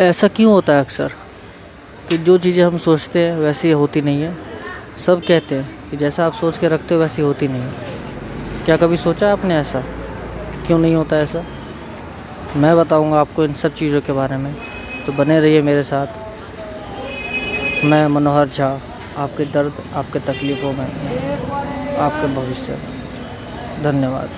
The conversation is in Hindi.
ऐसा क्यों होता है अक्सर? कि जो चीज़ें हम सोचते हैं, वैसी होती नहीं है। सब कहते हैं कि जैसा आप सोच के रखते हो, वैसी होती नहीं है। क्या कभी सोचा आपने ऐसा? क्यों नहीं होता ऐसा? मैं बताऊँगा आपको इन सब चीज़ों के बारे में। तो बने रहिए मेरे साथ। मैं मनोहर झा, आपके दर्द, आपके तकलीफ़ों में, आपके भविष्य में। धन्यवाद।